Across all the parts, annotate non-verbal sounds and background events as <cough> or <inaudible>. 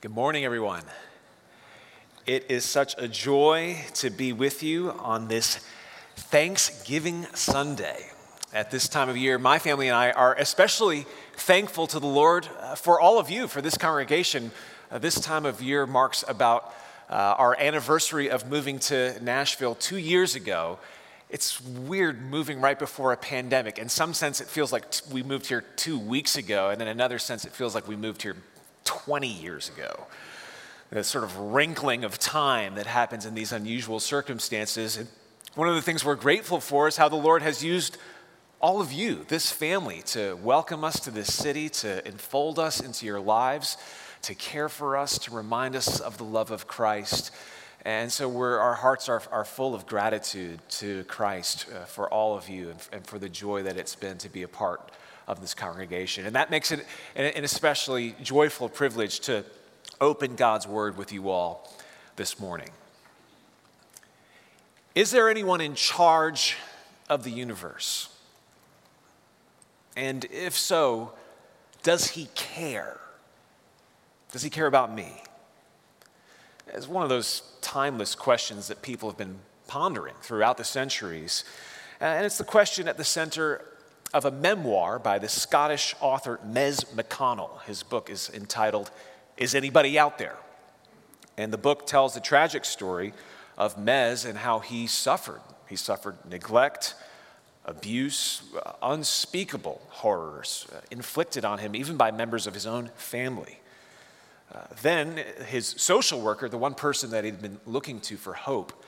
Good morning, everyone. It is such a joy to be with you on this Thanksgiving Sunday. At this time of year, my family and I are especially thankful to the Lord uh, for all of you, for this congregation. Uh, this time of year marks about uh, our anniversary of moving to Nashville two years ago. It's weird moving right before a pandemic. In some sense, it feels like t- we moved here two weeks ago, and in another sense, it feels like we moved here 20 years ago. The sort of wrinkling of time that happens in these unusual circumstances. And one of the things we're grateful for is how the Lord has used all of you, this family, to welcome us to this city, to enfold us into your lives, to care for us, to remind us of the love of Christ. And so our hearts are, are full of gratitude to Christ uh, for all of you and, and for the joy that it's been to be a part of this congregation. And that makes it an especially joyful privilege to open God's word with you all this morning. Is there anyone in charge of the universe? And if so, does he care? Does he care about me? It's one of those timeless questions that people have been pondering throughout the centuries. And it's the question at the center of a memoir by the Scottish author Mez McConnell. His book is entitled, Is Anybody Out There? And the book tells the tragic story of Mez and how he suffered. He suffered neglect, abuse, unspeakable horrors uh, inflicted on him, even by members of his own family. Uh, then his social worker, the one person that he'd been looking to for hope,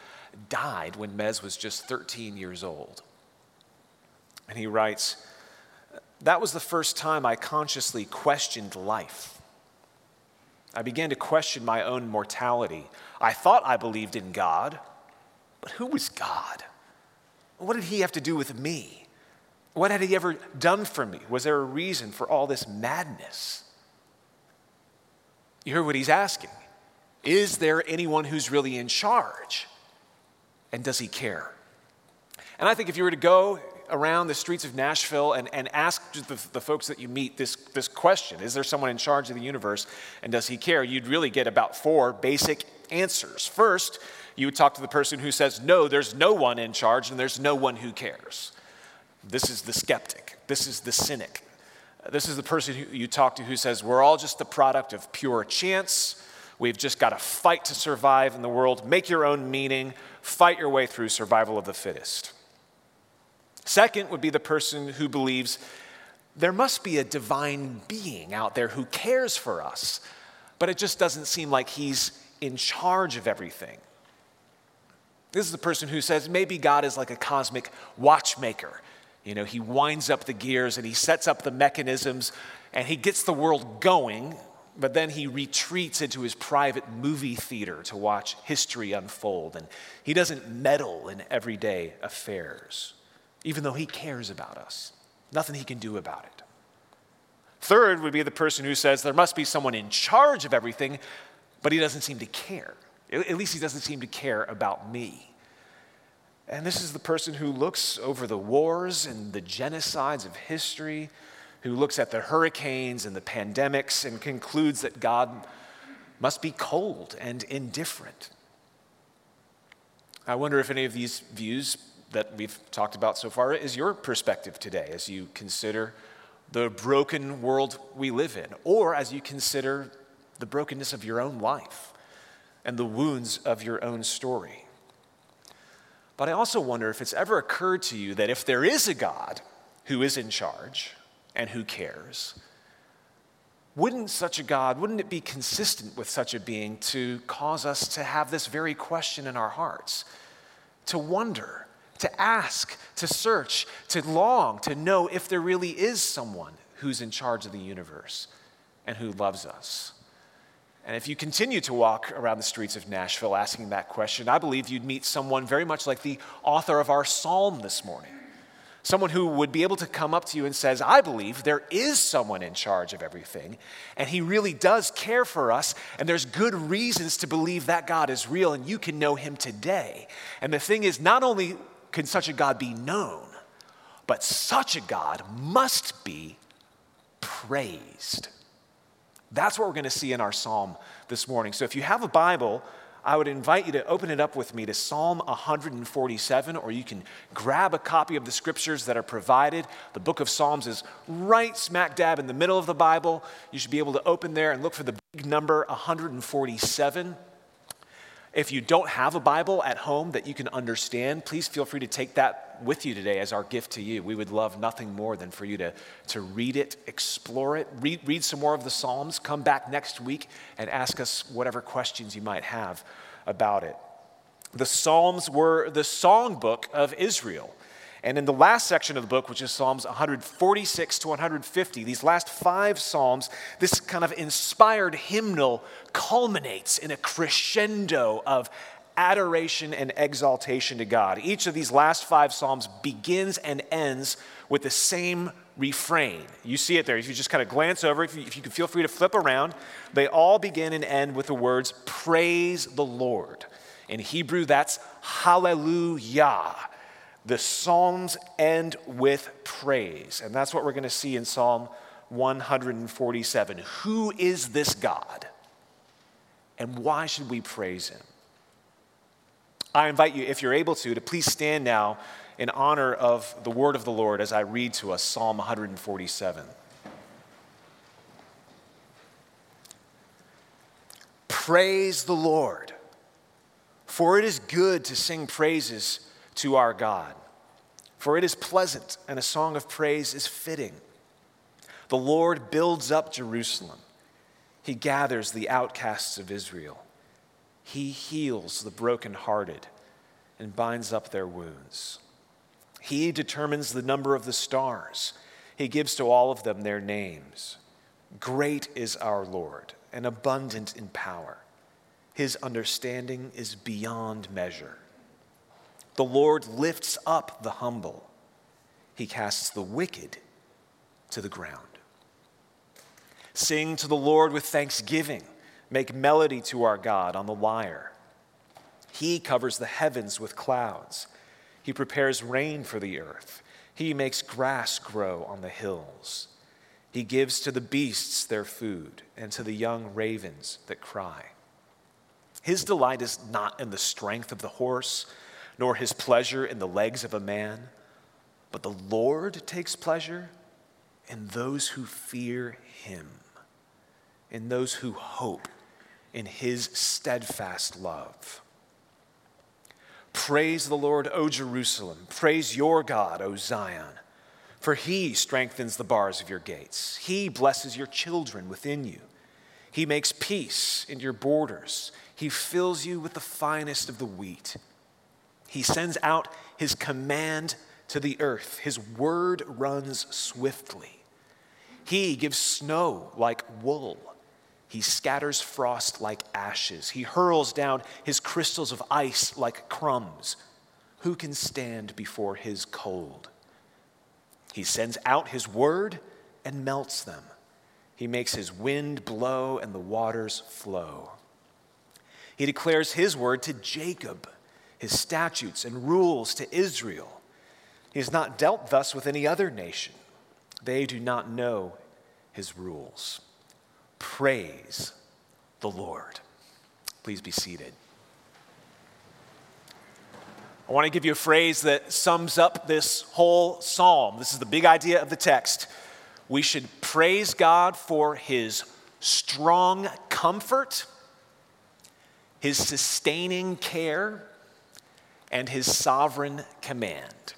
died when Mez was just 13 years old. And he writes, That was the first time I consciously questioned life. I began to question my own mortality. I thought I believed in God, but who was God? What did he have to do with me? What had he ever done for me? Was there a reason for all this madness? You hear what he's asking. Is there anyone who's really in charge? And does he care? And I think if you were to go around the streets of Nashville and, and ask the, the folks that you meet this, this question Is there someone in charge of the universe and does he care? You'd really get about four basic answers. First, you would talk to the person who says, No, there's no one in charge and there's no one who cares. This is the skeptic, this is the cynic. This is the person who you talk to who says, We're all just the product of pure chance. We've just got to fight to survive in the world, make your own meaning, fight your way through survival of the fittest. Second would be the person who believes there must be a divine being out there who cares for us, but it just doesn't seem like he's in charge of everything. This is the person who says maybe God is like a cosmic watchmaker. You know, he winds up the gears and he sets up the mechanisms and he gets the world going, but then he retreats into his private movie theater to watch history unfold. And he doesn't meddle in everyday affairs even though he cares about us. Nothing he can do about it. Third would be the person who says there must be someone in charge of everything, but he doesn't seem to care. At least he doesn't seem to care about me. And this is the person who looks over the wars and the genocides of history, who looks at the hurricanes and the pandemics and concludes that God must be cold and indifferent. I wonder if any of these views that we've talked about so far is your perspective today as you consider the broken world we live in, or as you consider the brokenness of your own life and the wounds of your own story. But I also wonder if it's ever occurred to you that if there is a God who is in charge and who cares, wouldn't such a God, wouldn't it be consistent with such a being to cause us to have this very question in our hearts? To wonder to ask, to search, to long, to know if there really is someone who's in charge of the universe and who loves us. And if you continue to walk around the streets of Nashville asking that question, I believe you'd meet someone very much like the author of our psalm this morning. Someone who would be able to come up to you and says, I believe there is someone in charge of everything, and he really does care for us, and there's good reasons to believe that God is real, and you can know him today. And the thing is, not only can such a God be known? But such a God must be praised. That's what we're going to see in our psalm this morning. So if you have a Bible, I would invite you to open it up with me to Psalm 147, or you can grab a copy of the scriptures that are provided. The book of Psalms is right smack dab in the middle of the Bible. You should be able to open there and look for the big number 147. If you don't have a Bible at home that you can understand, please feel free to take that with you today as our gift to you. We would love nothing more than for you to, to read it, explore it, read, read some more of the Psalms, come back next week and ask us whatever questions you might have about it. The Psalms were the songbook of Israel. And in the last section of the book, which is Psalms 146 to 150, these last five Psalms, this kind of inspired hymnal culminates in a crescendo of adoration and exaltation to God. Each of these last five Psalms begins and ends with the same refrain. You see it there. If you just kind of glance over, if you, if you can feel free to flip around, they all begin and end with the words, Praise the Lord. In Hebrew, that's Hallelujah. The Psalms end with praise. And that's what we're going to see in Psalm 147. Who is this God? And why should we praise him? I invite you, if you're able to, to please stand now in honor of the word of the Lord as I read to us Psalm 147. Praise the Lord, for it is good to sing praises to our God. For it is pleasant, and a song of praise is fitting. The Lord builds up Jerusalem, He gathers the outcasts of Israel. He heals the brokenhearted and binds up their wounds. He determines the number of the stars. He gives to all of them their names. Great is our Lord and abundant in power. His understanding is beyond measure. The Lord lifts up the humble, he casts the wicked to the ground. Sing to the Lord with thanksgiving, make melody to our God on the lyre. He covers the heavens with clouds, he prepares rain for the earth, he makes grass grow on the hills. He gives to the beasts their food, and to the young ravens that cry. His delight is not in the strength of the horse nor his pleasure in the legs of a man, but the Lord takes pleasure in those who fear him, in those who hope in his steadfast love. Praise the Lord, O Jerusalem. Praise your God, O Zion. For he strengthens the bars of your gates. He blesses your children within you. He makes peace in your borders. He fills you with the finest of the wheat. He sends out his command to the earth. His word runs swiftly. He gives snow like wool. He scatters frost like ashes. He hurls down his crystals of ice like crumbs. Who can stand before his cold? He sends out his word and melts them. He makes his wind blow and the waters flow. He declares his word to Jacob his statutes and rules to Israel. He has not dealt thus with any other nation. They do not know his rules. Praise the Lord. Please be seated. I want to give you a phrase that sums up this whole psalm. This is the big idea of the text. We should praise God for his strong comfort, his sustaining care, and his sovereign command.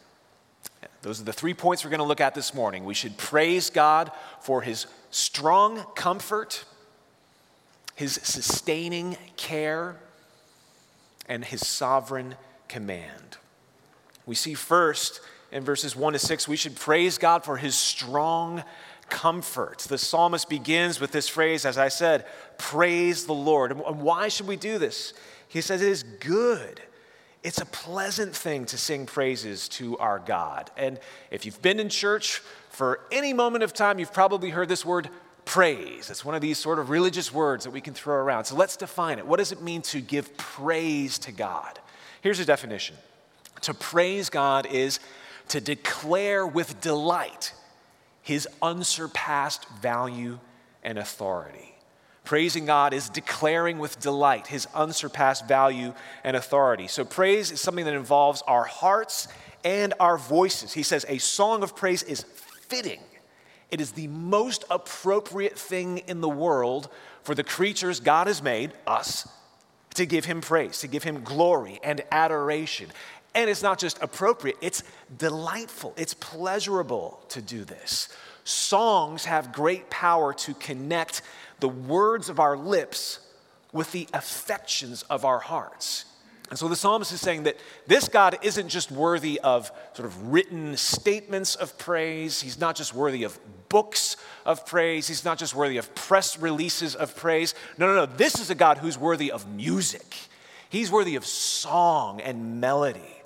Those are the three points we're going to look at this morning. We should praise God for his strong comfort, his sustaining care, and his sovereign command. We see first in verses 1 to 6, we should praise God for his strong comfort. The psalmist begins with this phrase, as I said, praise the Lord. And why should we do this? He says it is good it's a pleasant thing to sing praises to our God. And if you've been in church for any moment of time, you've probably heard this word praise. It's one of these sort of religious words that we can throw around. So let's define it. What does it mean to give praise to God? Here's a definition To praise God is to declare with delight his unsurpassed value and authority. Praising God is declaring with delight his unsurpassed value and authority. So, praise is something that involves our hearts and our voices. He says a song of praise is fitting, it is the most appropriate thing in the world for the creatures God has made, us, to give him praise, to give him glory and adoration. And it's not just appropriate, it's delightful, it's pleasurable to do this. Songs have great power to connect the words of our lips with the affections of our hearts. And so the psalmist is saying that this God isn't just worthy of sort of written statements of praise. He's not just worthy of books of praise. He's not just worthy of press releases of praise. No, no, no. This is a God who's worthy of music. He's worthy of song and melody.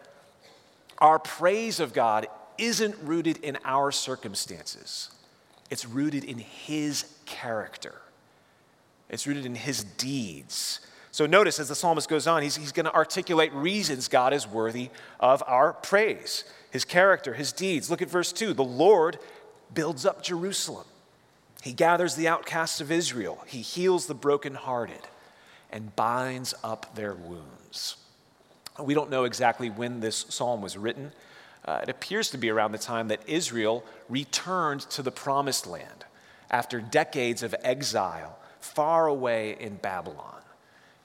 Our praise of God isn't rooted in our circumstances, it's rooted in His character, it's rooted in His deeds. So notice as the psalmist goes on, he's, he's going to articulate reasons God is worthy of our praise his character, his deeds. Look at verse 2. The Lord builds up Jerusalem, he gathers the outcasts of Israel, he heals the brokenhearted, and binds up their wounds. We don't know exactly when this psalm was written. Uh, it appears to be around the time that Israel returned to the promised land after decades of exile far away in Babylon.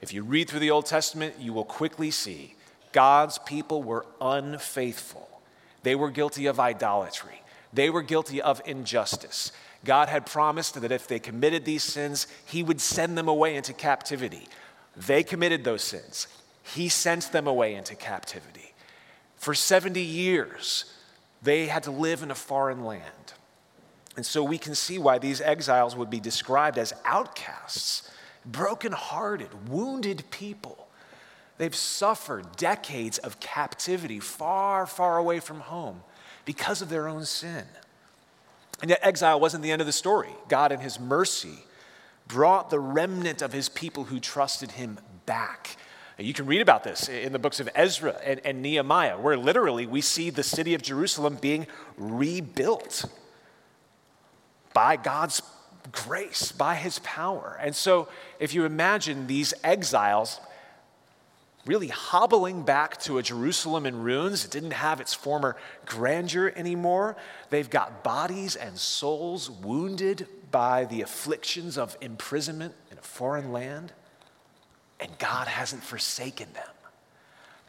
If you read through the Old Testament, you will quickly see God's people were unfaithful. They were guilty of idolatry. They were guilty of injustice. God had promised that if they committed these sins, He would send them away into captivity. They committed those sins. He sent them away into captivity. For 70 years, they had to live in a foreign land. And so we can see why these exiles would be described as outcasts, brokenhearted, wounded people. They've suffered decades of captivity far, far away from home because of their own sin. And yet, exile wasn't the end of the story. God, in His mercy, brought the remnant of His people who trusted Him back. You can read about this in the books of Ezra and, and, Nehemiah, where literally we see the city of Jerusalem being rebuilt by God's grace, by his power. And so, if you imagine these exiles really hobbling back to a Jerusalem in ruins, it didn't have its former grandeur anymore. They've got bodies and souls wounded by the afflictions of imprisonment in a foreign land and God hasn't forsaken them.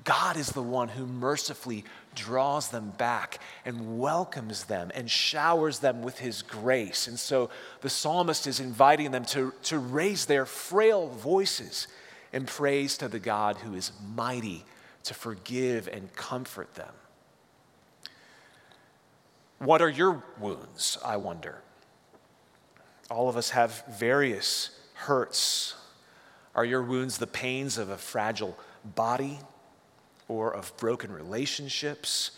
God is the one who mercifully draws them back and welcomes them and showers them with his grace. And so the psalmist is inviting them to, to raise their frail voices in praise to the God who is mighty to forgive and comfort them. What are your wounds, I wonder? All of us have various hurts, are your wounds the pains of a fragile body or of broken relationships?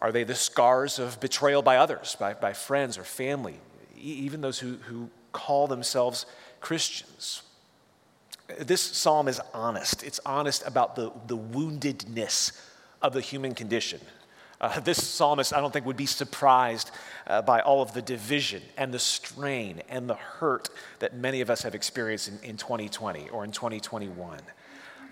Are they the scars of betrayal by others, by, by friends or family, even those who, who call themselves Christians? This psalm is honest. It's honest about the, the woundedness of the human condition. Uh, this psalmist, I don't think, would be surprised uh, by all of the division and the strain and the hurt that many of us have experienced in, in 2020 or in 2021.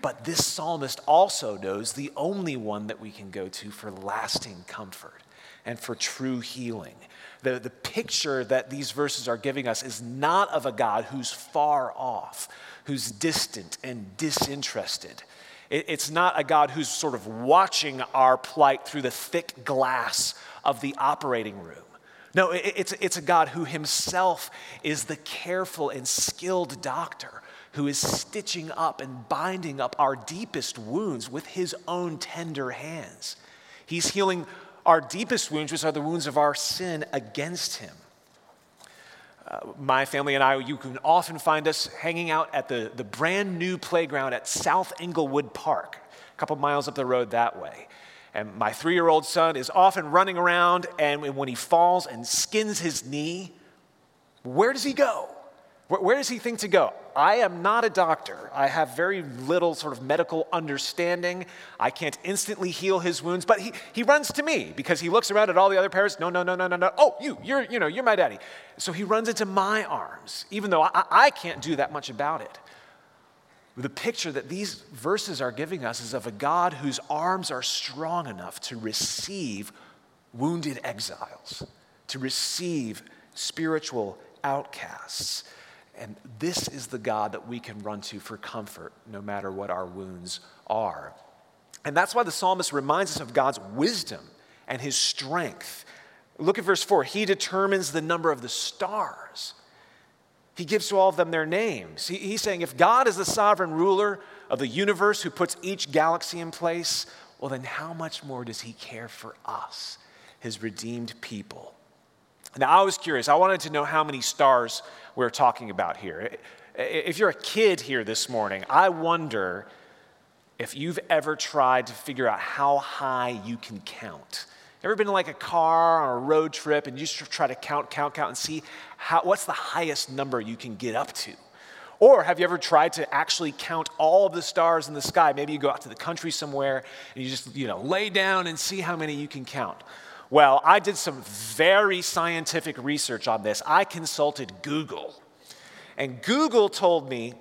But this psalmist also knows the only one that we can go to for lasting comfort and for true healing. The, the picture that these verses are giving us is not of a God who's far off, who's distant and disinterested it's not a God who's sort of watching our plight through the thick glass of the operating room. No, it's, it's a God who himself is the careful and skilled doctor who is stitching up and binding up our deepest wounds with his own tender hands. He's healing our deepest wounds, which are the wounds of our sin against him. Uh, my family and I, you can often find us hanging out at the, the brand new playground at South Inglewood Park, a couple miles up the road that way. And my three year old son is often running around, and when he falls and skins his knee, where does he go? Where, does he think to go? I am not a doctor. I have very little sort of medical understanding. I can't instantly heal his wounds, but he, he runs to me because he looks around at all the other parents. No, no, no, no, no, no. Oh, you, you're, you know, you're my daddy. So he runs into my arms, even though I, I can't do that much about it. The picture that these verses are giving us is of a God whose arms are strong enough to receive wounded exiles, to receive spiritual outcasts. And this is the God that we can run to for comfort, no matter what our wounds are. And that's why the psalmist reminds us of God's wisdom and his strength. Look at verse 4. He determines the number of the stars. He gives to all of them their names. He, he's saying if God is the sovereign ruler of the universe who puts each galaxy in place, well, then how much more does he care for us, his redeemed people? Now, I was curious. I wanted to know how many stars we're talking about here. If you're a kid here this morning, I wonder if you've ever tried to figure out how high you can count. Ever been in like a car on a road trip and you just try to count, count, count and see how, what's the highest number you can get up to? Or have you ever tried to actually count all of the stars in the sky? Maybe you go out to the country somewhere and you just, you know, lay down and see how many you can count. Well, I did some very scientific research on this. I consulted Google. And Google told me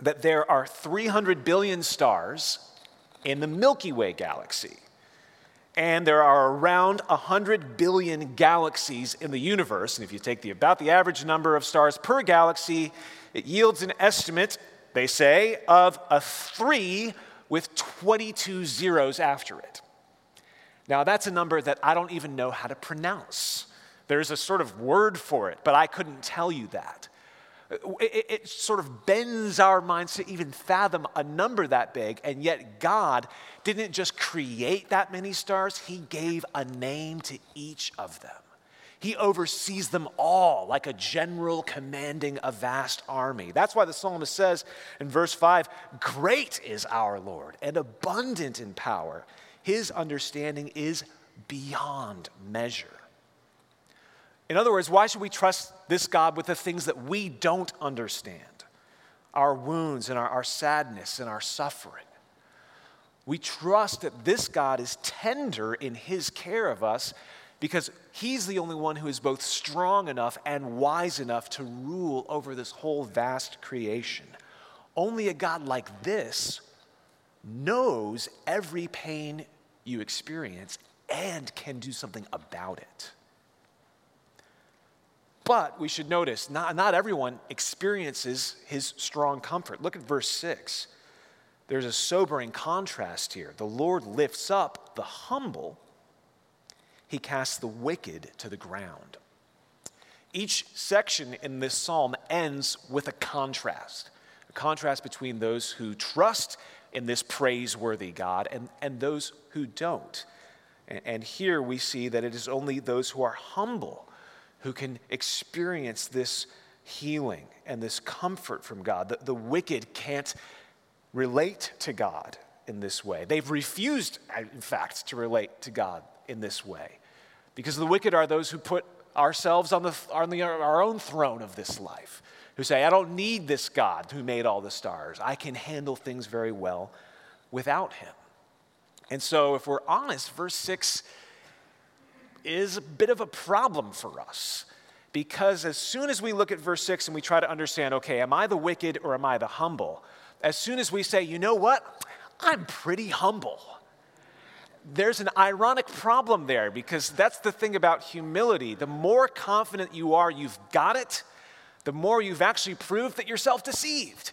that there are 300 billion stars in the Milky Way galaxy. And there are around 100 billion galaxies in the universe. And if you take the, about the average number of stars per galaxy, it yields an estimate, they say, of a 3 with 22 zeros after it. Now, that's a number that I don't even know how to pronounce. There's a sort of word for it, but I couldn't tell you that. It, it, sort of bends our minds to even fathom a number that big, and yet God didn't just create that many stars, He gave a name to each of them. He oversees them all like a general commanding a vast army. That's why the psalmist says in verse 5 Great is our Lord and abundant in power his understanding is beyond measure. In other words, why should we trust this God with the things that we don't understand? Our wounds and our, our sadness and our suffering. We trust that this God is tender in his care of us because he's the only one who is both strong enough and wise enough to rule over this whole vast creation. Only a God like this knows every pain you experience and can do something about it. But we should notice not, not everyone experiences his strong comfort. Look at verse 6. There's a sobering contrast here. The Lord lifts up the humble, he casts the wicked to the ground. Each section in this psalm ends with a contrast a contrast between those who trust in this praiseworthy God and, and those who don't. And, and here we see that it is only those who are humble who can experience this healing and this comfort from God. The, the wicked can't relate to God in this way. They've refused, in fact, to relate to God in this way. Because the wicked are those who put ourselves on, the, on the, our own throne of this life who say, I don't need this God who made all the stars. I can handle things very well without him. And so, if we're honest, verse 6 is a bit of a problem for us. Because as soon as we look at verse 6 and we try to understand, okay, am I the wicked or am I the humble? As soon as we say, you know what? I'm pretty humble. There's an ironic problem there because that's the thing about humility. The more confident you are you've got it, the more you've actually proved that you're self deceived.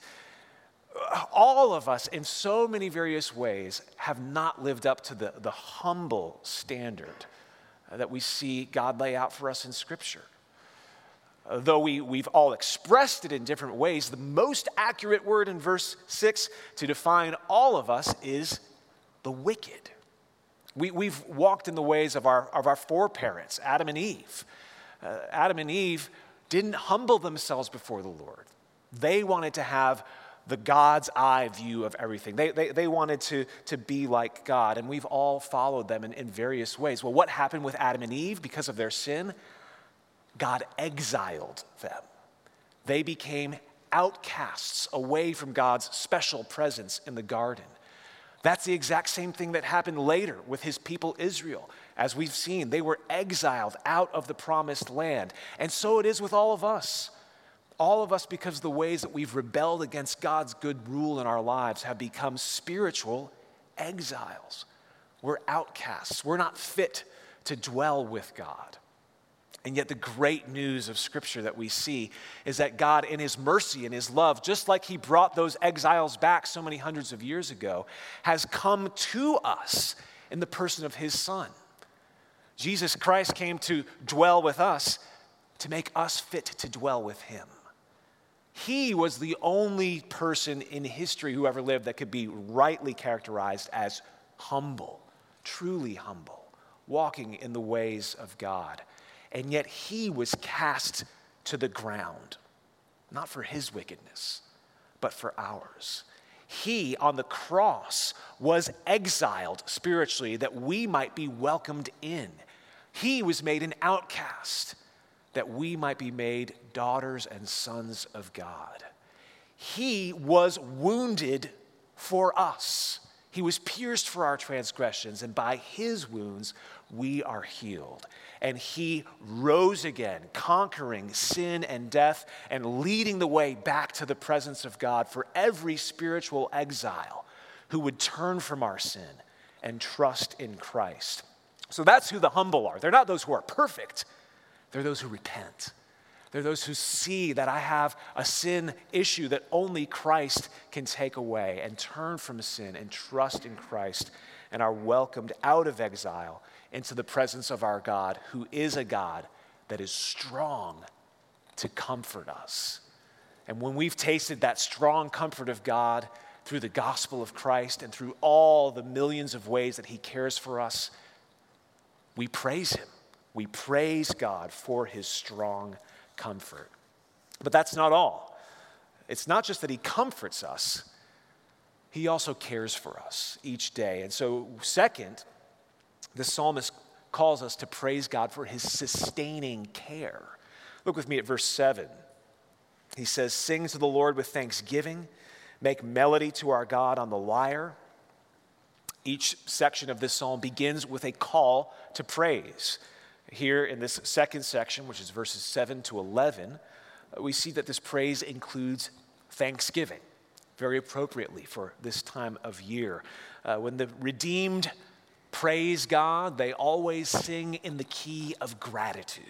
All of us, in so many various ways, have not lived up to the, the humble standard that we see God lay out for us in Scripture. Though we, we've all expressed it in different ways, the most accurate word in verse 6 to define all of us is the wicked. We, we've walked in the ways of our, of our foreparents, Adam and Eve. Uh, Adam and Eve didn't humble themselves before the Lord. They wanted to have the God's eye view of everything. They, they, they wanted to, to be like God, and we've all followed them in, in various ways. Well, what happened with Adam and Eve because of their sin? God exiled them. they became outcasts away from God's special presence in the garden. That's the exact same thing that happened later with his people Israel. As we've seen, they were exiled out of the promised land. And so it is with all of us. All of us, because the ways that we've rebelled against God's good rule in our lives, have become spiritual exiles. We're outcasts. We're not fit to dwell with God. And yet, the great news of Scripture that we see is that God, in His mercy and His love, just like He brought those exiles back so many hundreds of years ago, has come to us in the person of His Son. Jesus Christ came to dwell with us to make us fit to dwell with Him. He was the only person in history who ever lived that could be rightly characterized as humble, truly humble, walking in the ways of God and yet he was cast to the ground, not for his wickedness, but for ours. He on the cross was exiled spiritually that we might be welcomed in. He was made an outcast that we might be made daughters and sons of God. He was wounded for us. He was pierced for our transgressions, and by his wounds we are healed and he rose again, conquering sin and death and leading the way back to the presence of God for every spiritual exile who would turn from our sin and trust in Christ. So that's who the humble are. They're not those who are perfect, they're those who repent. They're those who see that I have a sin issue that only Christ can take away and turn from sin and trust in Christ and are welcomed out of exile into the presence of our God, who is a God that is strong to comfort us. And when we've tasted that strong comfort of God through the gospel of Christ and through all the millions of ways that He cares for us, we praise Him. We praise God for His strong comfort. But that's not all. It's not just that He comforts us, He also cares for us each day. And so, second, the psalmist calls us to praise God for his sustaining care. Look with me at verse 7. He says, Sing to the Lord with thanksgiving, make melody to our God on the lyre. Each section of this psalm begins with a call to praise. Here in this second section, which is verses 7 to 11, we see that this praise includes thanksgiving, very appropriately for this time of year. Uh, when the redeemed praise God, they always sing in the key of gratitude.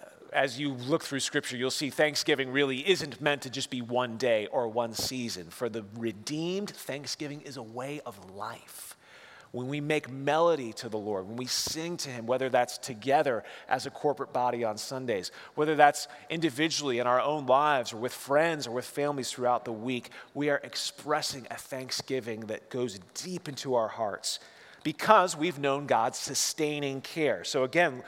Uh, as you look through Scripture, you'll see Thanksgiving really isn't meant to just be one day or one season. For the redeemed, Thanksgiving is a way of life when we make melody to the Lord, when we sing to Him, whether that's together as a corporate body on Sundays, whether that's individually in our own lives or with friends or with families throughout the week, we are expressing a thanksgiving that goes deep into our hearts because we've known God's sustaining care. So again,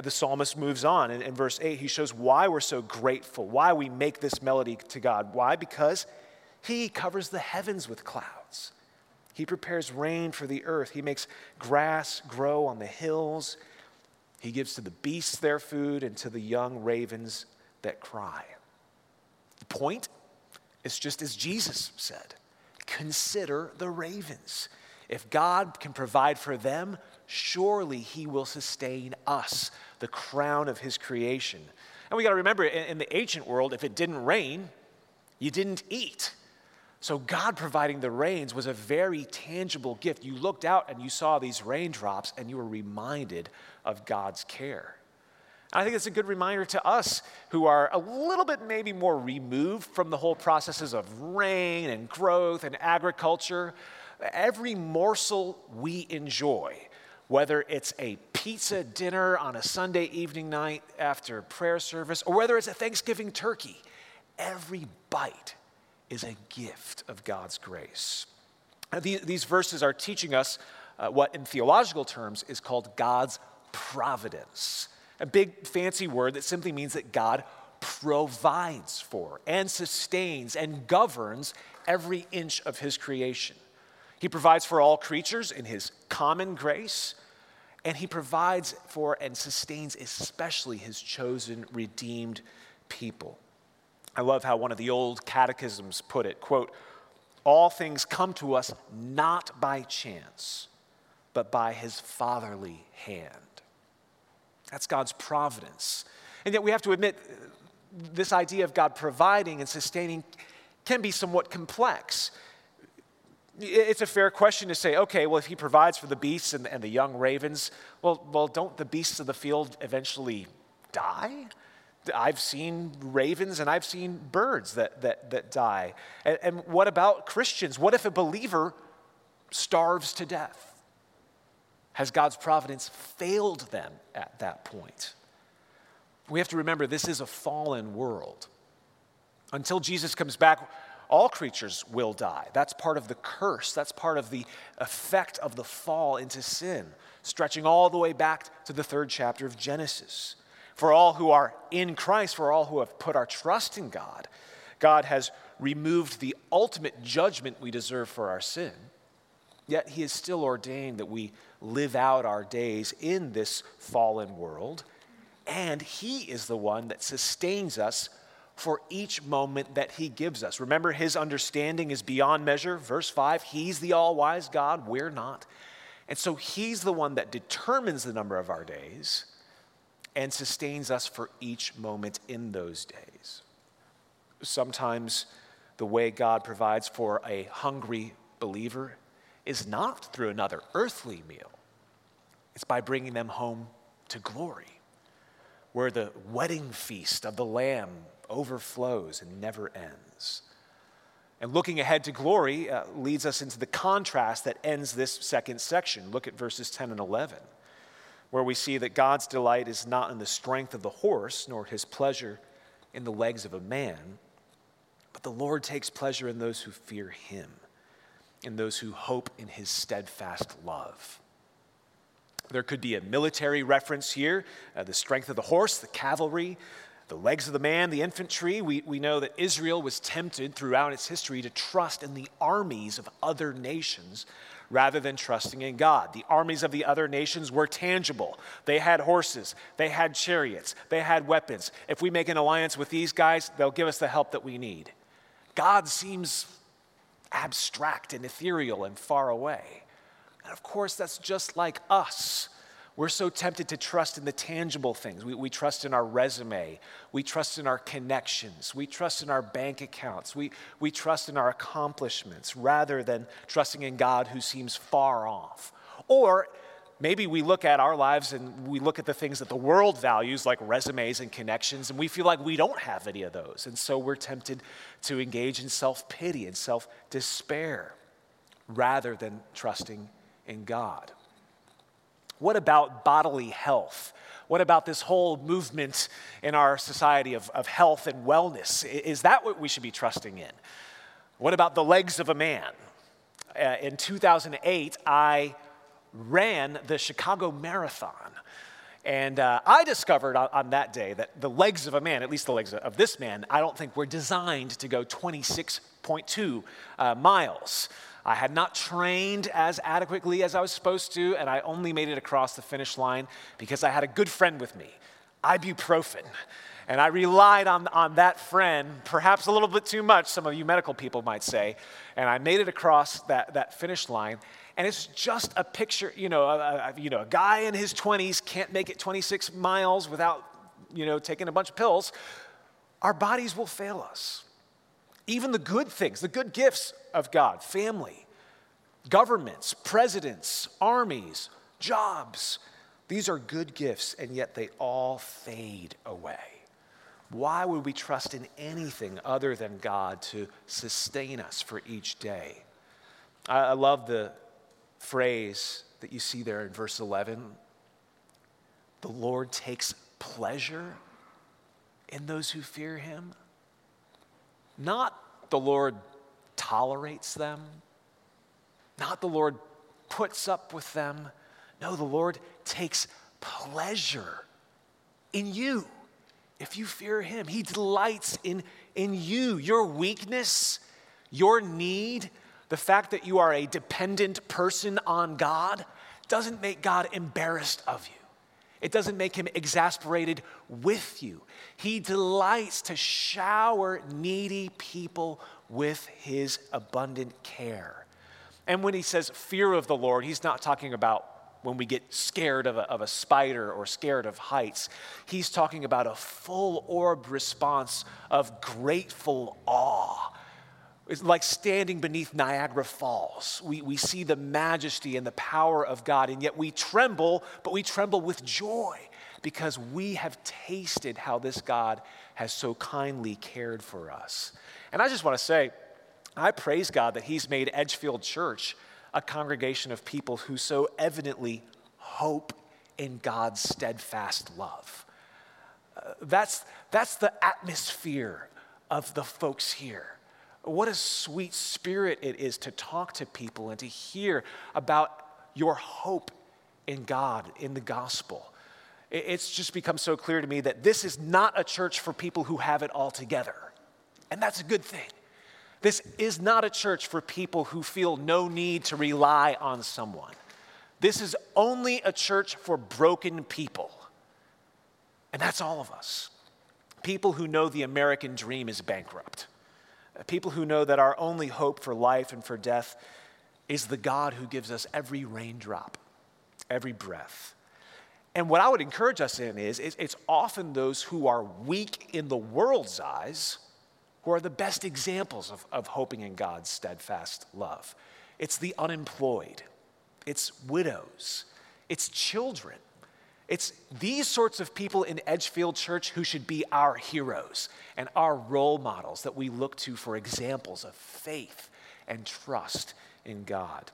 the psalmist moves on. In, in verse 8, he shows why we're so grateful, why we make this melody to God. Why? Because he covers the heavens with clouds. He prepares rain for the earth. He makes grass grow on the hills. He gives to the beasts their food and to the young ravens that cry. The point is just as Jesus said consider the ravens. If God can provide for them, surely He will sustain us, the crown of His creation. And we got to remember in, the ancient world, if it didn't rain, you didn't eat. So, God providing the rains was a very tangible gift. You looked out and you saw these raindrops and you were reminded of God's care. I think it's a good reminder to us who are a little bit maybe more removed from the whole processes of rain and growth and agriculture every morsel we enjoy, whether it's a pizza dinner on a Sunday evening night after prayer service, or whether it's a Thanksgiving turkey, every bite is a gift of God's grace. These verses are teaching us uh, what, in theological terms, is called God's providence. A big fancy word that simply means that God provides for and sustains and governs every inch of his creation. He provides for all creatures in His common grace, and He provides for and sustains especially His chosen, redeemed people. I love how one of the old catechisms put it, quote, all things come to us not by chance, but by his fatherly hand. That's God's providence. And yet we have to admit this idea of God providing and sustaining can be somewhat complex. It's a fair question to say, okay, well, if he provides for the beasts and, and the young ravens, well, well, don't the beasts of the field eventually die? I've seen ravens and I've seen birds that, that, that die. And, and what about Christians? What if a believer starves to death? Has God's providence failed them at that point? We have to remember this is a fallen world. Until Jesus comes back, all creatures will die. That's part of the curse. That's part of the effect of the fall into sin, stretching all the way back to the third chapter of Genesis. For all who are in Christ, for all who have put our trust in God, God has removed the ultimate judgment we deserve for our sin. Yet He has still ordained that we live out our days in this fallen world, and He is the one that sustains us for each moment that He gives us. Remember, His understanding is beyond measure. Verse 5 He's the all wise God, we're not. And so He's the one that determines the number of our days and sustains us for each moment in those days. Sometimes the way God provides for a hungry believer is not through another earthly meal, it's by bringing them home to glory, where the wedding feast of the Lamb overflows and never ends. And looking ahead to glory uh, leads us into the contrast that ends this second section. Look at verses 10 and 11 where we see that God's delight is not in the strength of the horse, nor his pleasure in the legs of a man, but the Lord takes pleasure in those who fear him, in those who hope in his steadfast love. There could be a military reference here uh, the strength of the horse, the cavalry, the legs of the man, the infantry. We, we know that Israel was tempted throughout its history to trust in the armies of other nations rather than trusting in God. The armies of the other nations were tangible. They had horses, they had chariots, they had weapons. If we make an alliance with these guys, they'll give us the help that we need. God seems abstract and ethereal and far away. And of course, that's just like us. We're so tempted to trust in the tangible things. We, we trust in our resume. We trust in our connections. We trust in our bank accounts. We, we trust in our accomplishments rather than trusting in God who seems far off. Or maybe we look at our lives and we look at the things that the world values, like resumes and connections, and we feel like we don't have any of those. And so we're tempted to engage in self pity and self despair rather than trusting in God. What about bodily health? What about this whole movement in our society of, of health and wellness? Is that what we should be trusting in? What about the legs of a man? Uh, in 2008, I ran the Chicago Marathon. And uh, I discovered on, on, that day that the legs of a man, at least the legs of this man, I don't think were designed to go 26.2 uh, miles. I had not trained as adequately as I was supposed to, and I only made it across the finish line because I had a good friend with me, ibuprofen. And I relied on, on that friend, perhaps a little bit too much, some of you medical people might say. And I made it across that, that finish line. And it's just a picture, you know, a, a, you know, a guy in his 20s can't make it 26 miles without, you know, taking a bunch of pills. Our bodies will fail us. Even the good things, the good gifts of God family, governments, presidents, armies, jobs. These are good gifts, and yet they all fade away. Why would we trust in anything other than God to sustain us for each day? I, love the phrase that you see there in verse 11 the Lord takes pleasure in those who fear him. Not the Lord tolerates them, not the Lord puts up with them. No, the Lord takes pleasure in you if you fear Him. He delights in, in you, your weakness, your need, the fact that you are a dependent person on God doesn't make God embarrassed of you. It doesn't make him exasperated with you. He delights to shower needy people with his abundant care. And when he says fear of the Lord, he's not talking about when we get scared of a, of a spider or scared of heights. He's talking about a full orbed response of grateful awe. It's like standing beneath Niagara Falls. We, we see the majesty and the power of God, and yet we tremble, but we tremble with joy because we have tasted how this God has so kindly cared for us. And I just want to say, I praise God that He's made Edgefield Church a congregation of people who so evidently hope in God's steadfast love. Uh, that's, that's the atmosphere of the folks here. What a sweet spirit it is to talk to people and to hear about your hope in God, in the gospel. It's just become so clear to me that this is not a church for people who have it all together. And that's a good thing. This is not a church for people who feel no need to rely on someone. This is only a church for broken people. And that's all of us. People who know the American dream is bankrupt. People who know that our only hope for life and for death is the God who gives us every raindrop, every breath. And what I would encourage us in is it's often those who are weak in the world's eyes who are the best examples of, of hoping in God's steadfast love. It's the unemployed, it's widows, it's children. It's these sorts of people in Edgefield Church who should be our heroes and our role models that we look to for examples of faith and trust in God.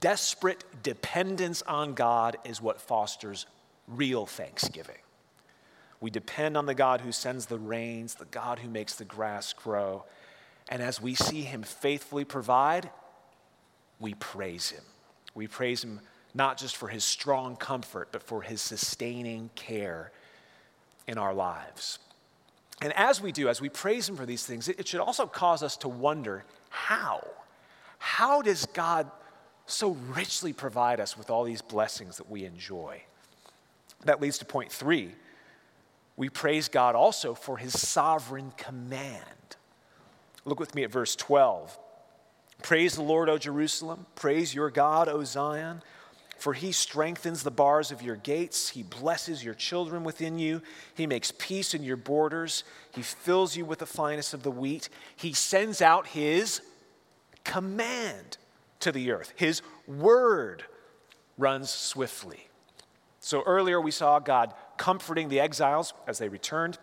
Desperate dependence on God is what fosters real thanksgiving. We depend on the God who sends the rains, the God who makes the grass grow. And as we see him faithfully provide, we praise him. We praise him not just for his strong comfort, but for his sustaining care in our lives. And as we do, as we praise him for these things, it should also cause us to wonder how? How does God so richly provide us with all these blessings that we enjoy? That leads to point three we praise God also for his sovereign command. Look with me at verse 12. Praise the Lord, O Jerusalem. Praise your God, O Zion. For he strengthens the bars of your gates. He blesses your children within you. He makes peace in your borders. He fills you with the finest of the wheat. He sends out his command to the earth. His word runs swiftly. So earlier we saw God comforting the exiles as they returned.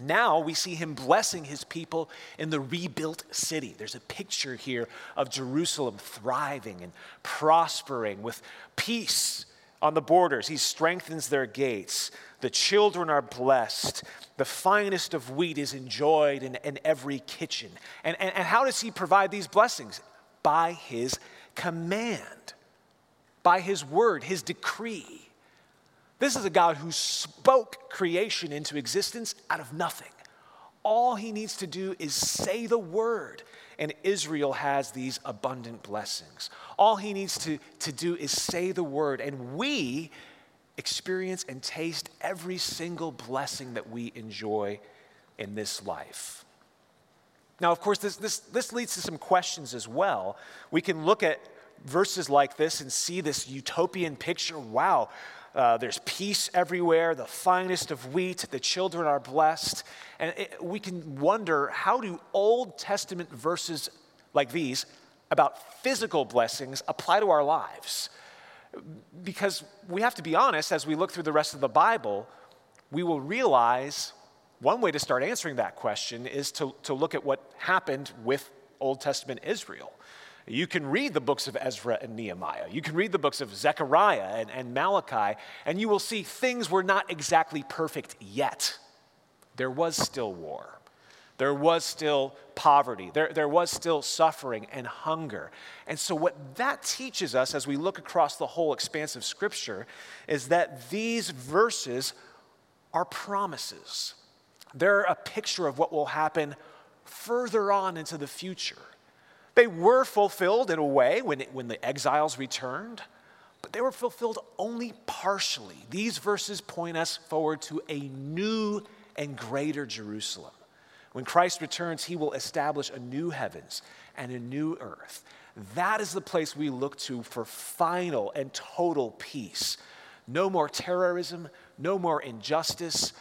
Now we see him blessing his people in the rebuilt city. There's a picture here of Jerusalem thriving and prospering with peace on the borders. He strengthens their gates. The children are blessed. The finest of wheat is enjoyed in, in every kitchen. And, and, and how does he provide these blessings? By his command, by his word, his decree. This is a God who spoke creation into existence out of nothing. All he needs to do is say the word, and Israel has these abundant blessings. All he needs to, to do is say the word, and we experience and taste every single blessing that we enjoy in this life. Now, of course, this, this, this leads to some questions as well. We can look at verses like this and see this utopian picture. Wow, uh, there's peace everywhere, the finest of wheat, the children are blessed. And it, we can wonder how do Old Testament verses like these about physical blessings apply to our lives? Because we have to be honest, as we look through the rest of the Bible, we will realize one way to start answering that question is to, to look at what happened with Old Testament Israel. You can read the books of Ezra and Nehemiah. You can read the books of Zechariah and, and Malachi, and you will see things were not exactly perfect yet. There was still war. There was still poverty. There, there was still suffering and hunger. And so, what that teaches us as we look across the whole expanse of Scripture is that these verses are promises. They're a picture of what will happen further on into the future. They were fulfilled in a way when, when the exiles returned, but they were fulfilled only partially. These verses point us forward to a new and greater Jerusalem. When Christ returns, he will establish a new heavens and a new earth. That is the place we look to for final and total peace. No more terrorism, no more injustice,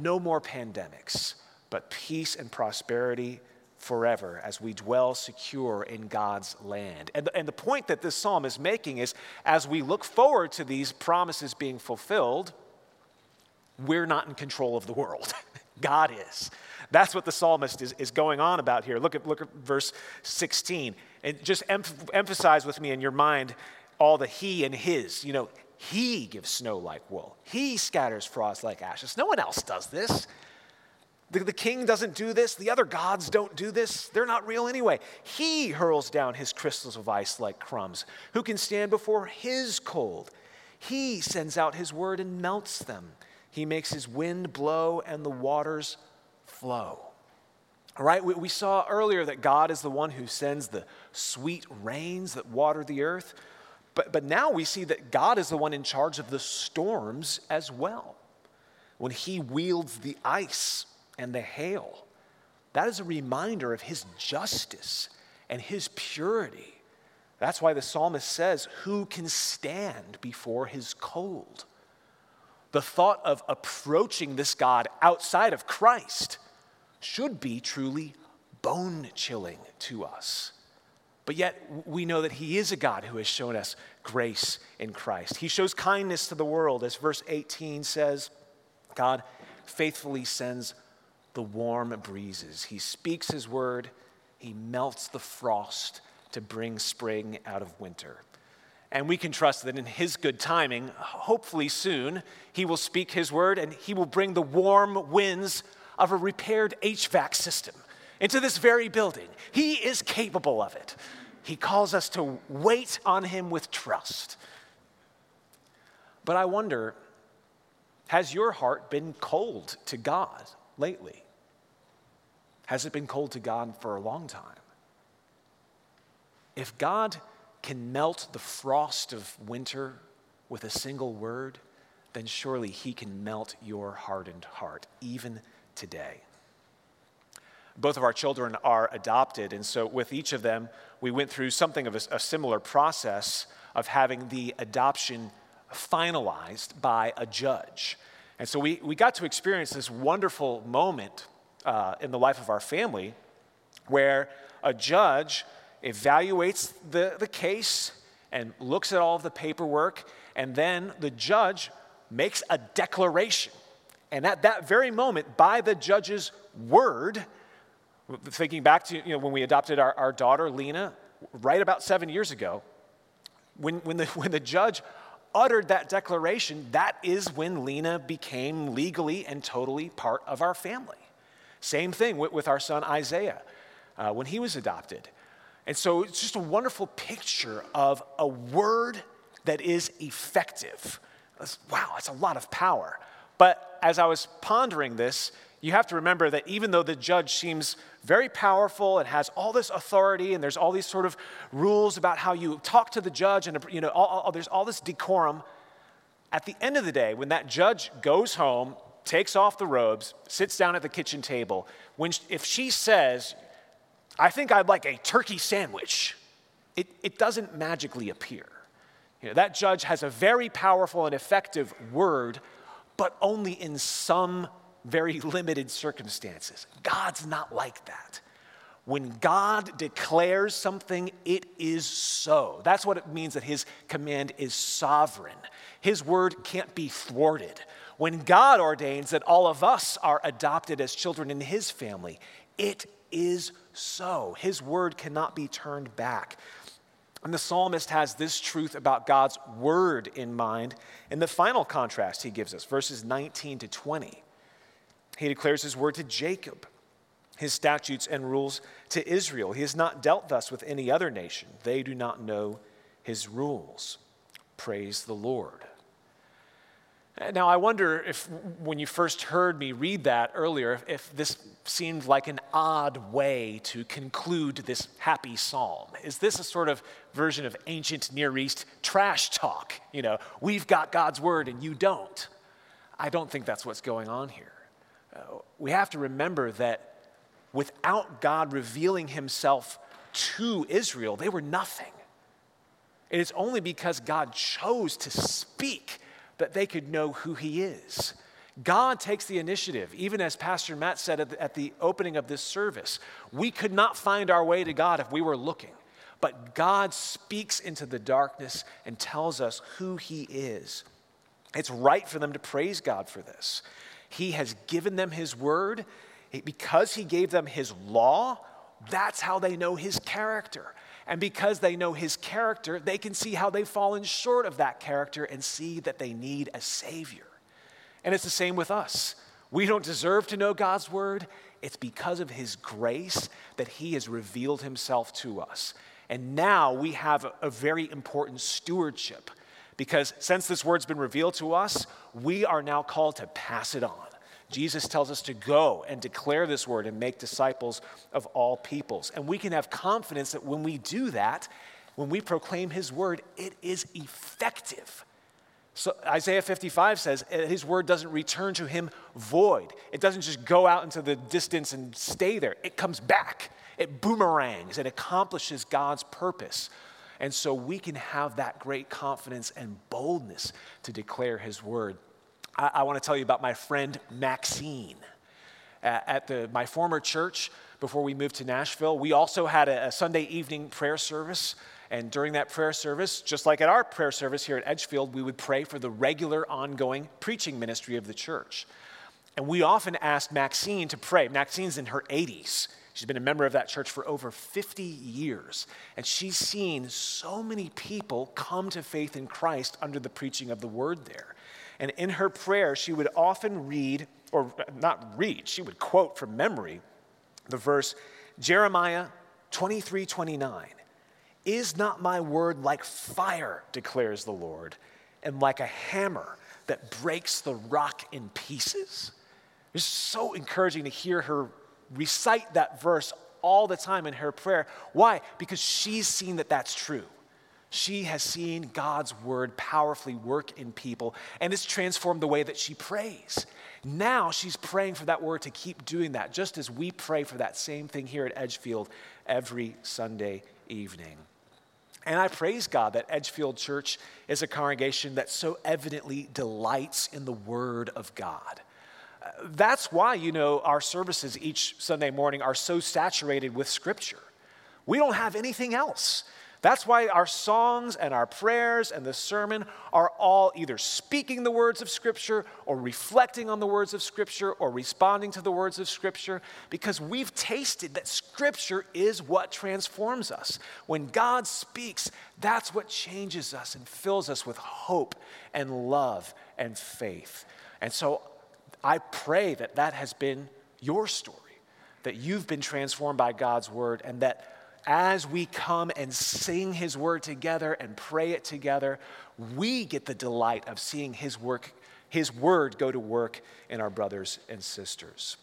no more pandemics, but peace and prosperity forever as we dwell secure in God's land. And, and the point that this psalm is making is as we look forward to these promises being fulfilled, we're not in control of the world. <laughs> God is. That's what the psalmist is, is going on about here. Look at, look at verse 16. And just em- emphasize with me in your mind all the he and his. You know, he gives snow like wool, he scatters frost like ashes. No one else does this. The, the king doesn't do this. The other gods don't do this. They're not real anyway. He hurls down his crystals of ice like crumbs. Who can stand before his cold? He sends out his word and melts them. He makes his wind blow and the waters flow. All right, we, we saw earlier that God is the one who sends the sweet rains that water the earth. But, but now we see that God is the one in charge of the storms as well. When he wields the ice and the hail. That is a reminder of his justice and his purity. That's why the psalmist says, Who can stand before his cold? The thought of approaching this God outside of Christ should be truly bone chilling to us. But yet, we know that He is a God who has shown us grace in Christ. He shows kindness to the world, as verse 18 says God faithfully sends the warm breezes. He speaks his word, he melts the frost to bring spring out of winter. And we can trust that in his good timing, hopefully soon, he will speak his word and he will bring the warm winds of a repaired HVAC system into this very building. He is capable of it. He calls us to wait on him with trust. But I wonder has your heart been cold to God lately? Has it been cold to God for a long time? If God can melt the frost of winter with a single word, then surely He can melt your hardened heart, even today. Both of our children are adopted, and so with each of them, we went through something of a, a similar process of having the adoption finalized by a judge. And so we, we got to experience this wonderful moment uh, in the life of our family where a judge evaluates the, the case and looks at all of the paperwork, and then the judge makes a declaration. And at that very moment, by the judge's word, thinking back to you know, when we adopted our, our daughter, Lena, right about seven years ago, when, when, the, <laughs> when the judge uttered that declaration, that is when Lena became legally and totally part of our family. Same thing with, our son Isaiah uh, when he was adopted. And so it's just a wonderful picture of a word that is effective. That's, wow, that's a lot of power. But as I was pondering this, you have to remember that even though the judge seems very powerful and has all this authority and there's all these sort of rules about how you talk to the judge and you know all, all, there's all this decorum at the end of the day when that judge goes home takes off the robes, sits down at the kitchen table. When, if she says, I think I'd like a turkey sandwich, it, it doesn't magically appear. You know, that judge has a very powerful and effective word, but only in some very limited circumstances. God's not like that. When God declares something, it is so. That's what it means that his command is sovereign. His word can't be thwarted. When God ordains that all of us are adopted as children in His family, it is so. His word cannot be turned back. And the psalmist has this truth about God's word in mind in the final contrast he gives us, verses 19 to 20. He declares his word to Jacob, his statutes and rules to Israel. He has not dealt thus with any other nation, they do not know his rules. Praise the Lord. Now, I wonder if when you first heard me read that earlier, if this seemed like an odd way to conclude this happy psalm? Is this a sort of version of ancient Near East trash talk? You know, we've got God's word and you don't. I don't think that's what's going on here. We have to remember that without God revealing himself to Israel, they were nothing. It is only because God chose to speak that they could know who he is. God takes the initiative. Even as Pastor Matt said at the, at the, opening of this service, we could not find our way to God if we were looking. But God speaks into the darkness and tells us who He is. It's right for them to praise God for this. He has given them His word. Because He gave them His law, that's how they know His character. And because they know His character, they can see how they've fallen short of that character and see that they need a Savior. And it's the same with us. We don't deserve to know God's word. It's because of his grace that he has revealed himself to us. And now we have a, very important stewardship because since this word's been revealed to us, we are now called to pass it on. Jesus tells us to go and declare this word and make disciples of all peoples. And we can have confidence that when we do that, when we proclaim his word, it is effective. So Isaiah 55 says uh, his word doesn't return to him void. It doesn't just go out into the distance and stay there. It comes back. It boomerangs. It accomplishes God's purpose. And so we can have that great confidence and boldness to declare his word. I, I want to tell you about my friend Maxine. At the, my former church, before we moved to Nashville, we also had a, a Sunday evening prayer service and during that prayer service, just like at our prayer service here at Edgefield, we would pray for the regular ongoing preaching ministry of the church. And we often asked Maxine to pray. Maxine's in her 80s. She's been a member of that church for over 50 years. And she's seen so many people come to faith in Christ under the preaching of the word there. And in her prayer, she would often read, or not read, she would quote from memory the verse Jeremiah 23 29. Is not my word like fire, declares the Lord, and like a hammer that breaks the rock in pieces? It's so encouraging to hear her recite that verse all the time in her prayer. Why? Because she's seen that that's true. She has seen God's word powerfully work in people, and it's transformed the way that she prays. Now she's praying for that word to keep doing that, just as we pray for that same thing here at Edgefield every Sunday evening. And I praise God that Edgefield Church is a congregation that so evidently delights in the Word of God. That's why, you know, our services each Sunday morning are so saturated with Scripture. We don't have anything else. That's why our songs and our prayers and the sermon are all either speaking the words of Scripture or reflecting on the words of Scripture or responding to the words of Scripture because we've tasted that Scripture is what transforms us. When God speaks, that's what changes us and fills us with hope and love and faith. And so I pray that that has been your story, that you've been transformed by God's word and that as we come and sing his word together and pray it together, we get the delight of seeing his work, his word go to work in our brothers and sisters.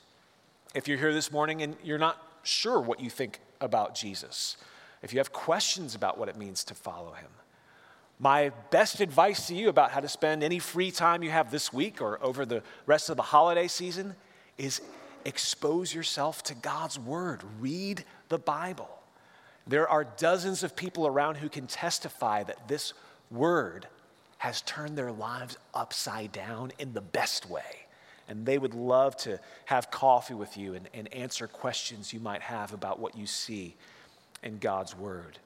If you're here this morning and you're not sure what you think about Jesus, if you have questions about what it means to follow him, my best advice to you about how to spend any free time you have this week or over the rest of the holiday season is expose yourself to God's word. Read the Bible. There are dozens of people around who can testify that this word has turned their lives upside down in the best way. And they would love to have coffee with you and, and answer questions you might have about what you see in God's word.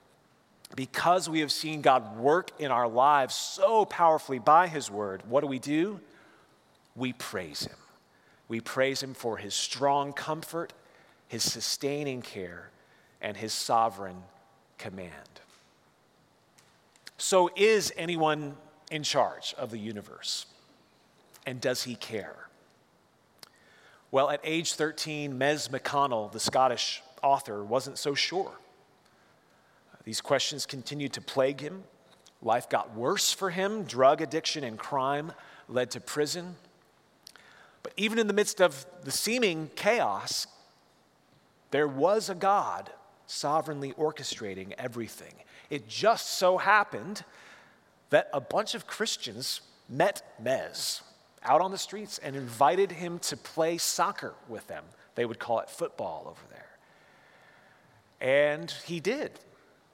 Because we have seen God work in our lives so powerfully by his word, what do we do? We praise him. We praise him for his strong comfort, his sustaining care, and his sovereign command. So, is anyone in charge of the universe? And does he care? Well, at age 13, Mez McConnell, the Scottish author, wasn't so sure. These questions continued to plague him. Life got worse for him. Drug addiction and crime led to prison. But even in the midst of the seeming chaos, there was a God sovereignly orchestrating everything. It just so happened that a bunch of Christians met Mez out on the streets and invited him to play soccer with them. They would call it football over there. And he did.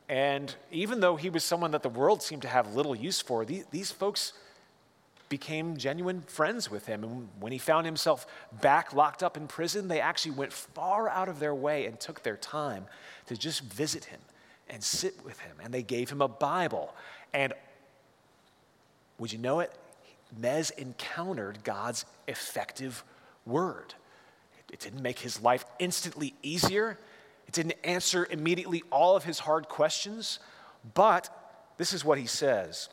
And even though he was someone that the world seemed to have little use for, these, folks became genuine friends with him. And when he found himself back locked up in prison, they actually went far out of their way and took their time to just visit him and sit with him. And they gave him a Bible. And would you know it? Mez encountered God's effective word. It didn't make his life instantly easier, it didn't answer immediately all of his hard questions, but this is what he says.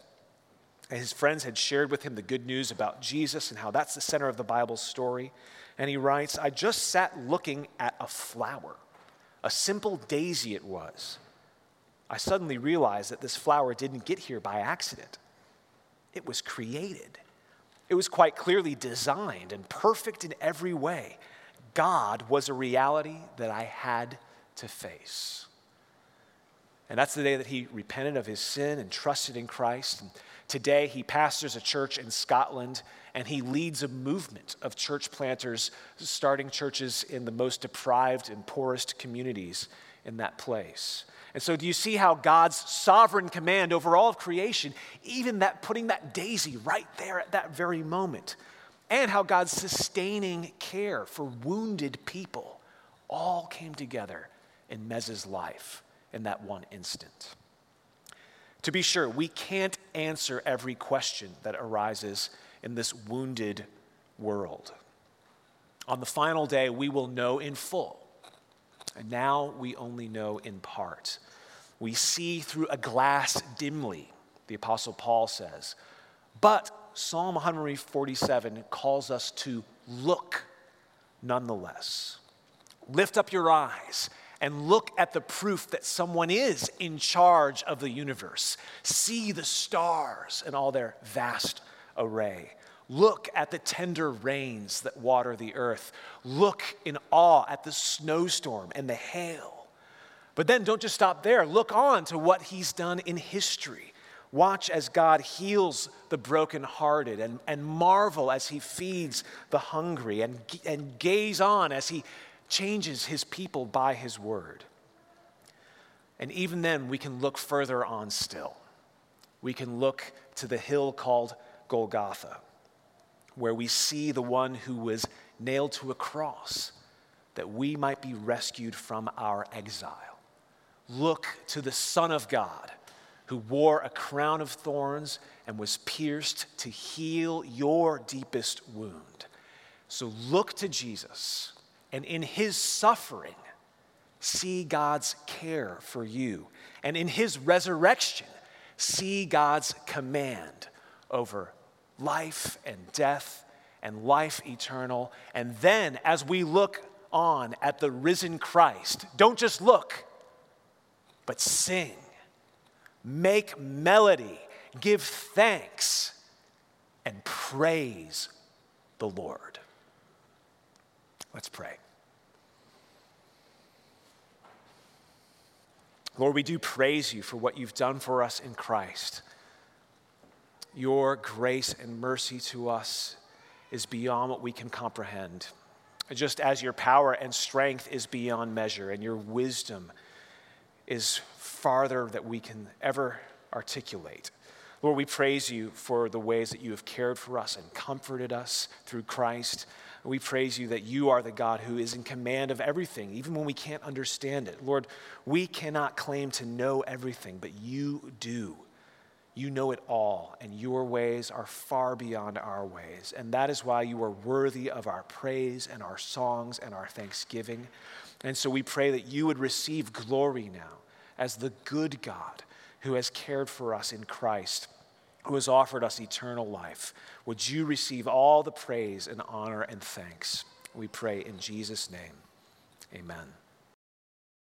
His friends had shared with him the good news about Jesus and how that's the center of the Bible's story. And he writes, I just sat looking at a flower, a simple daisy it was. I suddenly realized that this flower didn't get here by accident, it was created. It was quite clearly designed and perfect in every way. God was a reality that I had to face. And that's the day that he repented of his sin and trusted in Christ. And today he pastors a church in Scotland and he leads a movement of church planters starting churches in the most deprived and poorest communities in that place. And so, do you see how God's sovereign command over all of creation, even that putting that daisy right there at that very moment, and how God's sustaining care for wounded people all came together in Mez's life in that one instant. To be sure, we can't answer every question that arises in this wounded world. On the final day, we will know in full. And now we only know in part. We see through a glass dimly, the Apostle Paul says. But Psalm 147 calls us to look nonetheless. Lift up your eyes and look at the proof that someone is in charge of the universe. See the stars and all their vast array. Look at the tender rains that water the earth. Look in awe at the snowstorm and the hail. But then don't just stop there. Look on to what he's done in history. Watch as God heals the brokenhearted and, and marvel as he feeds the hungry and, and gaze on as he changes his people by his word. And even then, we can look further on still. We can look to the hill called Golgotha, where we see the one who was nailed to a cross that we might be rescued from our exile. Look to the Son of God who wore a crown of thorns and was pierced to heal your deepest wound. So look to Jesus and in his suffering, see God's care for you. And in his resurrection, see God's command over life and death and life eternal. And then, as we look on at the risen Christ, don't just look, but sing, make melody, give thanks, and praise the Lord. Let's pray. Lord, we do praise you for what you've done for us in Christ. Your grace and mercy to us is beyond what we can comprehend. Just as your power and strength is beyond measure, and your wisdom is farther that we can ever articulate. Lord, we praise you for the ways that you have cared for us and comforted us through Christ. We praise you that you are the God who is in command of everything, even when we can't understand it. Lord, we cannot claim to know everything, but you do. You know it all, and your ways are far beyond our ways. And that is why you are worthy of our praise and our songs and our thanksgiving. And so we pray that you would receive glory now as the good God who has cared for us in Christ who has offered us eternal life. Would you receive all the praise and honor and thanks? We pray in Jesus' name. Amen.